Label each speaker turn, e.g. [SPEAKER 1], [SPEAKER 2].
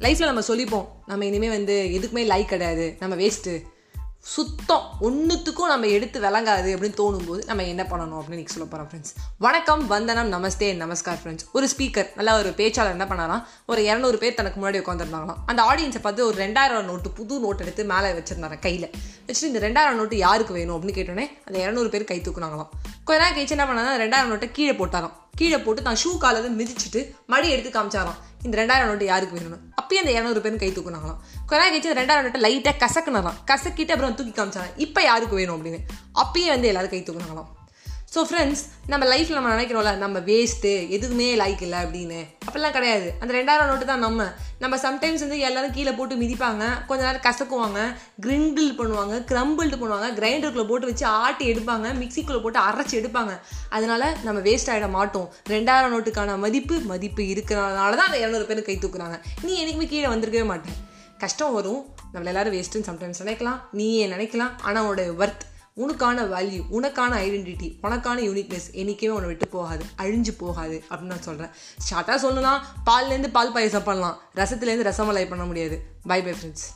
[SPEAKER 1] லைஃப்பில் நம்ம சொல்லிப்போம் நம்ம இனிமேல் வந்து எதுக்குமே லைக் கிடையாது நம்ம வேஸ்ட்டு சுத்தம் ஒன்றுத்துக்கும் நம்ம எடுத்து விளங்காது அப்படின்னு தோணும்போது நம்ம என்ன பண்ணணும் அப்படின்னு நீங்க சொல்ல போகிறோம் ஃப்ரெண்ட்ஸ் வணக்கம் வந்தனம் நமஸ்தே நமஸ்கார் ஃப்ரெண்ட்ஸ் ஒரு ஸ்பீக்கர் நல்லா ஒரு பேச்சாளர் என்ன பண்ணாராம்? ஒரு இரநூறு பேர் தனக்கு முன்னாடி உட்காந்துருந்தாங்களாம் அந்த ஆடியன்ஸை பார்த்து ஒரு ரெண்டாயிரம் நோட்டு புது நோட் எடுத்து மேலே வச்சிருந்தாரு கையில். வச்சுட்டு இந்த ரெண்டாயிரம் நோட்டு யாருக்கு வேணும் அப்படின்னு கேட்டோன்னே அந்த இரநூறு பேர் கை தூக்குனாங்களாம். கொஞ்ச நேரம் கழிச்சு என்ன பண்ணாங்க ரெண்டாயிரம் நோட்டை கீழே போட்டாராம். கீழே போட்டு தான் ஷூ காலில் மிதிச்சிட்டு மடி எடுத்து காமிச்சாராம். இந்த ரெண்டாயிரம் நோட்டு யாருக்கு வேணும்னு? அப்பயும் அந்த இரநூறு பேரும் கை தூக்குனாங்களாம். கொஞ்ச நேரம் கழிச்சு ரெண்டாயிரம் நோட்டை லைட்டாக கசக்குனாராம். கசக்கிட்டு அப்புறம் தூக்கி காமிச்சாங்க இப்போ யாருக்கு வேணும் அப்படின்னு? அப்பயும் வந்து எல்லாரும் கை தூக்குனாங்களாம். ஸோ ஃப்ரெண்ட்ஸ் நம்ம லைஃப்பில் நம்ம நினைக்கிறோம்ல நம்ம வேஸ்ட்டு எதுவுமே லைக் இல்லை அப்படின்னு. அப்படிலாம் கிடையாது. அந்த ரெண்டாயிரம் நோட்டு தான் நம்ம. நம்ம சம்டைம்ஸ் வந்து எல்லோரும் கீழே போட்டு மிதிப்பாங்க. கொஞ்ச நேரம் கசக்குவாங்க. கிரிண்டில் பண்ணுவாங்க கிரம்பிள்டு பண்ணுவாங்க. கிரைண்டருக்குள்ளே போட்டு வச்சு ஆட்டி எடுப்பாங்க. மிக்சிக்குள்ளே போட்டு அரைச்சி எடுப்பாங்க. அதனால் நம்ம வேஸ்ட் ஆகிட மாட்டோம். ரெண்டாயிரம் நோட்டுக்கான மதிப்பு மதிப்பு இருக்கிறனால தான் அந்த இரநூறு பேர் கை தூக்குறாங்க. நீ என்றைக்குமே கீழே வந்திருக்கவே மாட்டேன். கஷ்டம் வரும். நம்மள எல்லாரும் வேஸ்ட்டுன்னு சம்டைம்ஸ் நினைக்கலாம். நீயே நினைக்கலாம். ஆனால் உன்னோட ஒர்த் உனக்கான வேல்யூ உனக்கான ஐடென்டிட்டி உனக்கான யூனிக்னஸ் என்றைக்குமே உன்னை விட்டு போகாது அழிஞ்சு போகாது அப்படின்னு நான் சொல்கிறேன் ஷார்ட்டாக சொல்லலாம். பால்லேருந்து பால் பாயசம் பண்ணலாம். ரசத்துலேருந்து ரசமலாய் பண்ண முடியாது. By bye friends